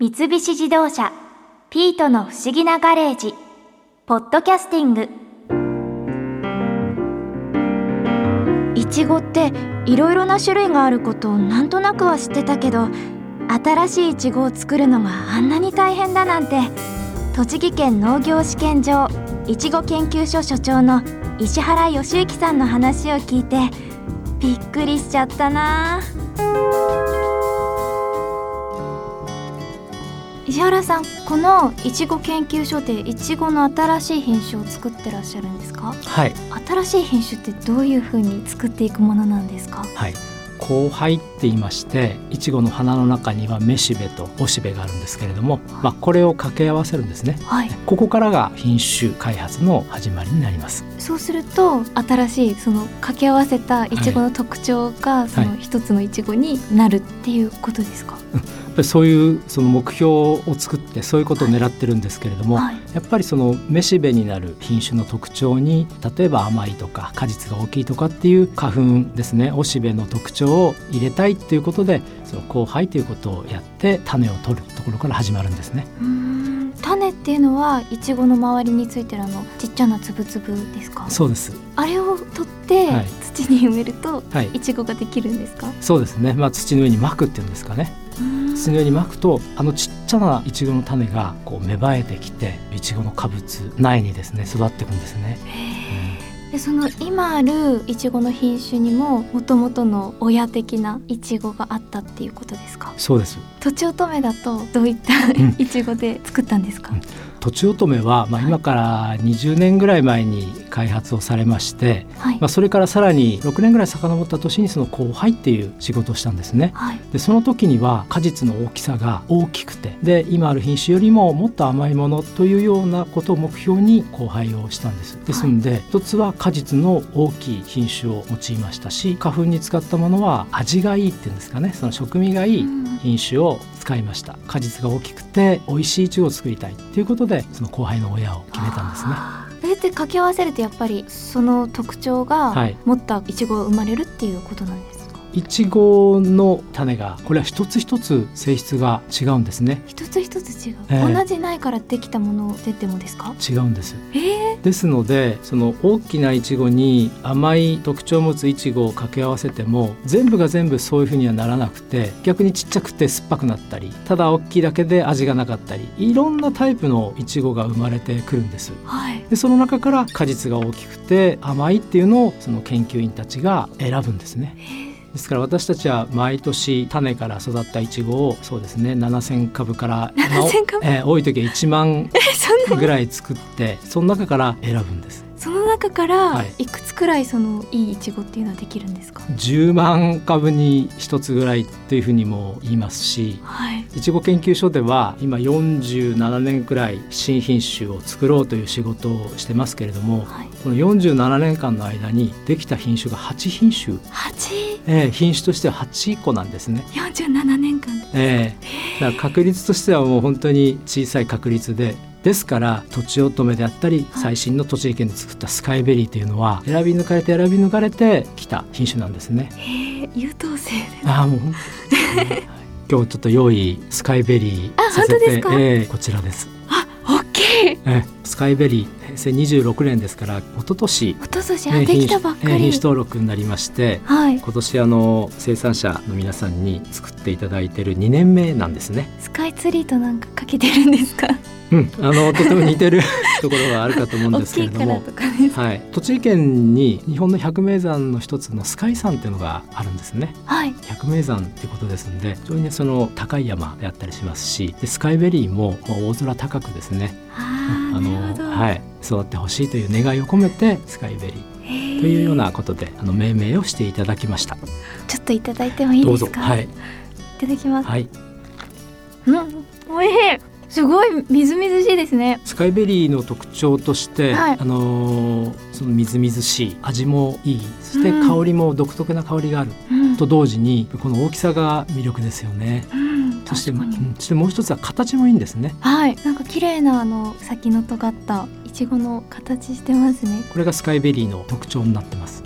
三菱自動車「ピートの不思議なガレージ」ポッドキャスティング。いちごっていろいろな種類があることをなんとなくは知ってたけど新しいいちごを作るのがあんなに大変だなんて。栃木県農業試験場いちご研究所所長の石原義之さんの話を聞いてびっくりしちゃったな。石原さんこのいちご研究所でいちごの新しい品種を作ってらっしゃるんですか？はい。新しい品種ってどういう風に作っていくものなんですか？はい。交配って言いましていちごの花の中にはめしべとおしべがあるんですけれども、まあ、これを掛け合わせるんですね。はい。ここからが品種開発の始まりになります。そうすると新しいその掛け合わせたいちごの特徴がその一つのいちごになるっていうことですか、やっぱりそういうその目標を作ってそういうことを狙ってるんですけれども、はい。やっぱりそのめしべになる品種の特徴に例えば甘いとか果実が大きいとかっていう花粉ですねおしべの特徴を入れたいっていうことでその交配ということをやって種を取るところから始まるんですね。種っていうのはいちごの周りについてるあのちっちゃなつぶつぶですか？そうです。あれを取ってはい。土に埋めるとはい。いちごができるんですか、そうですね、まあ、土の上に巻くっていうんですかね土の上に巻くとあのちっちゃないちごの種がこう芽生えてきていちごの果物苗にですね育っていくんですね。でその今あるいちごの品種にももともとの親的ないちごがあったっていうことですか？そうです。とちおとめだとどういったん。いちごで作ったんですか、うん。とちおとめは、まあ、今から20年ぐらい前に開発をされまして、はい、まあ、それからさらに6年ぐらい遡った年にその交配っていう仕事をしたんですね。はい。でその時には果実の大きさが大きくてで今ある品種よりももっと甘いものというようなことを目標に交配をしたんです。ですので、一つは果実の大きい品種を用いましたし花粉に使ったものは味がいいっていうんですかね。その食味がいいうん品種を使いました。果実が大きくて美味しいいちごを作りたいということでその交配の親を決めたんですね。って掛け合わせるとやっぱりその特徴がはい。持ったいちごが生まれるっていうことなんですか、いちごの種がこれは一つ一つ性質が違うんですね。一つ一つ違う、ええ。同じ苗からできたものででもですか？違うんです。えー、ですのでその大きないちごに甘い特徴を持ついちごを掛け合わせても全部が全部そういうふうにはならなくて逆にちっちゃくて酸っぱくなったりただ大きいだけで味がなかったりいろんなタイプのいちごが生まれてくるんです。はい。でその中から果実が大きくて甘いっていうのをその研究員たちが選ぶんですね。ですから私たちは毎年種から育ったいちごをそうですね7,000株からまあ7000株？えー多い時は1万ぐらい作ってその中から選ぶんです。その中からはい。いくつくらいそのいいいちごっていうのはできるんですか、10万株に1つぐらいというふうにも言いますしはい。いちご研究所では今47年くらい新品種を作ろうという仕事をしてますけれどもはい。この47年間の間にできた品種が8品種、八？えー品種としては8個なんですね。四十七年間。でえ。ーだから確率としてはもう本当に小さい確率でですからとちおとめであったりはい。最新の栃木県で作ったスカイベリーというのは選び抜かれて選び抜かれてきた品種なんですね。優等生です。ああもう 今日ちょっと用意スカイベリーあさせて本当ですか？えーこちらです。あ大きい。えースカイベリー平成26年ですから一昨年。おととしえーあできたばっかり。品種登録になりましてはい。今年あの生産者の皆さんに作っていただいている2年目なんですね。スカイツリーとなんかかけてるんですか？うん、あのとても似てる ところはあるかと思うん大ですけれども。はい、栃木県に日本の百名山の一つのスカイ山っていうのがあるんですね。はい。百名山っていうことですんで非常にねその高い山であったりしますしでスカイベリーもまあ大空高くですね。あーなるほど、はい、育ってほしいという願いを込めてスカイベリー。というようなことであの命名をしていただきました。ちょっといただいてもいいですか？ぞ。はい。いただきます、はい。うん。美味しいすごいみずみずしいですね。スカイベリーの特徴として、はい。あのーそのみずみずしい味もいい。そしてうん。香りも独特な香りがある、うん。と同時にこの大きさが魅力ですよね。うん。そしてそしてもう一つは形もいいんですね。はい。なんか綺麗なあの先の尖ったいちごの形してますね。これがスカイベリーの特徴になってます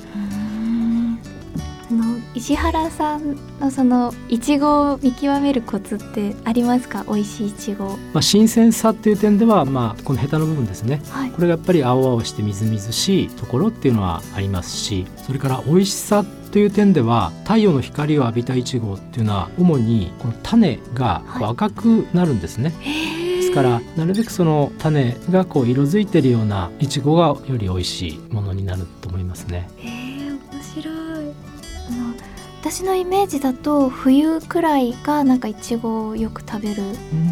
石原さんのそのいちごを見極めるコツってありますか？美味しいいちごまあ新鮮さっていう点ではまあこのヘタの部分ですね。はい。これがやっぱり青々してみずみずしいところっていうのはありますしそれから美味しさという点では太陽の光を浴びたイチゴっていうのは主にこの種が赤くなるんですね、ですからなるべくその種がこう色づいてるようなイチゴがより美味しいものになると思いますね。へえ面白い。あの私のイメージだと冬くらいがなんかいちごをよく食べる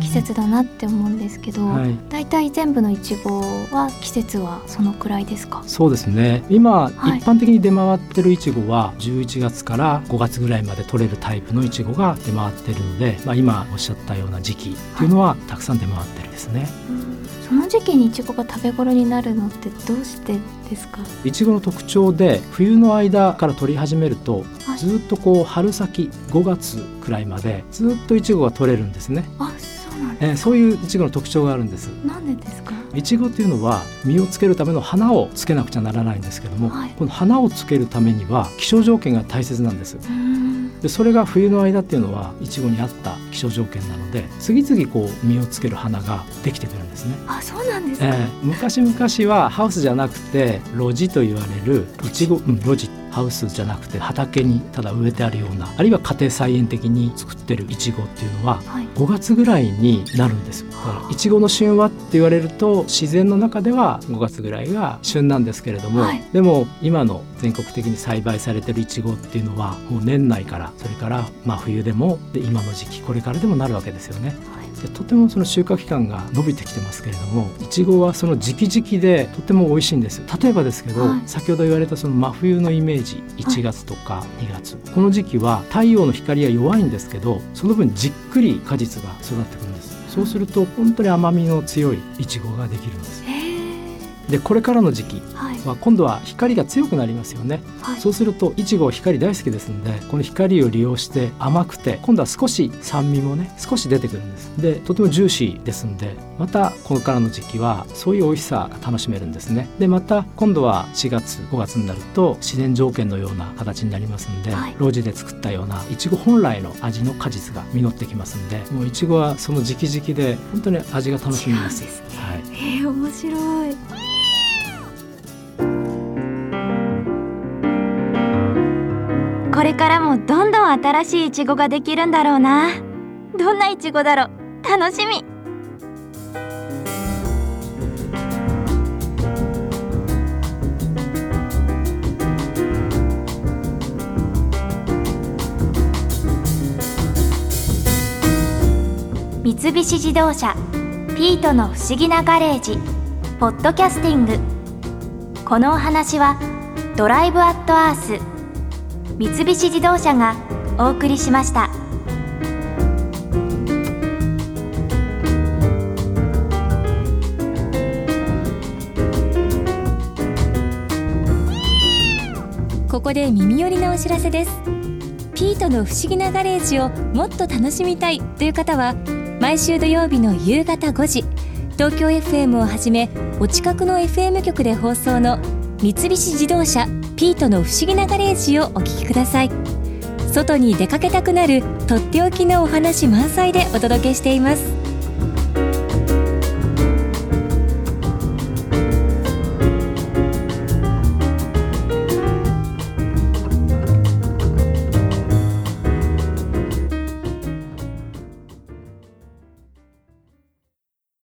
季節だなって思うんですけど、はい。だいたい全部のいちごは季節はそのくらいですか？そうですね。今、はい一般的に出回ってるイチゴは11月から5月ぐらいまで取れるタイプのイチゴが出回ってるので、まあ、今おっしゃったような時期っていうのはたくさん出回ってるんですね。その時期にいちごが食べ頃になるのってどうしてですか？いちごの特徴で冬の間から取り始めるとはい。ずっとこう春先5月くらいまでずっといちごが取れるんですね、あそうなんでえーそういういちごの特徴があるんです。すなんでですか？いちごっていうのは実をつけるための花をつけなくちゃならないんですけども、はい。この花をつけるためには気象条件が大切なんです。うーんでそれが冬の間っていうのはいちごに合った気象条件なので次々こう実をつける花ができてくるんですね。あそうなんですか、えー昔々はハウスじゃなくて露地と言われるいちご、うん、露地ハウスじゃなくて畑にただ植えてあるようなあるいは家庭菜園的に作ってるいちごっていうのははい。5月ぐらいになるんですだからいちごの旬はって言われると自然の中では5月ぐらいが旬なんですけれども、はい。でも今の全国的に栽培されてるいちごっていうのはもう年内からそれからまあ冬でもで今の時期これからでもなるわけですよね。でとてもその収穫期間が伸びてきてますけれどもいちごはその時期時期でとても美味しいんです例えばですけど、はい。先ほど言われたその真冬のイメージ1月とか2月、この時期は太陽の光が弱いんですけどその分じっくり果実が育ってくるんです。そうすると本当に甘みの強いいちごができるんです。へえでこれからの時期は今度は光が強くなりますよね。はい。そうするといちごは光大好きですのでこの光を利用して甘くて今度は少し酸味もね少し出てくるんです。でとてもジューシーですんでまたこれからの時期はそういう美味しさが楽しめるんですね。でまた今度は4月5月になると自然条件のような形になりますんで、はい。露地で作ったようないちご本来の味の果実が実ってきますんでもういちごはその時期時期で本当に味が楽しみます。すね。はい。へえ面白いこれからもどんどん新しいイチゴができるんだろうな。どんなイチゴだろう。楽しみ。三菱自動車ピートの不思議なガレージポッドキャスティング。このお話はドライブアットアース三菱自動車がお送りしました。ここで耳寄りなお知らせですピートの不思議なガレージをもっと楽しみたいという方は毎週土曜日の夕方5時東京 FM をはじめお近くの FM 局で放送の三菱自動車ピートの不思議なガレージをお聞きください。外に出かけたくなるとっておきのお話満載でお届けしています。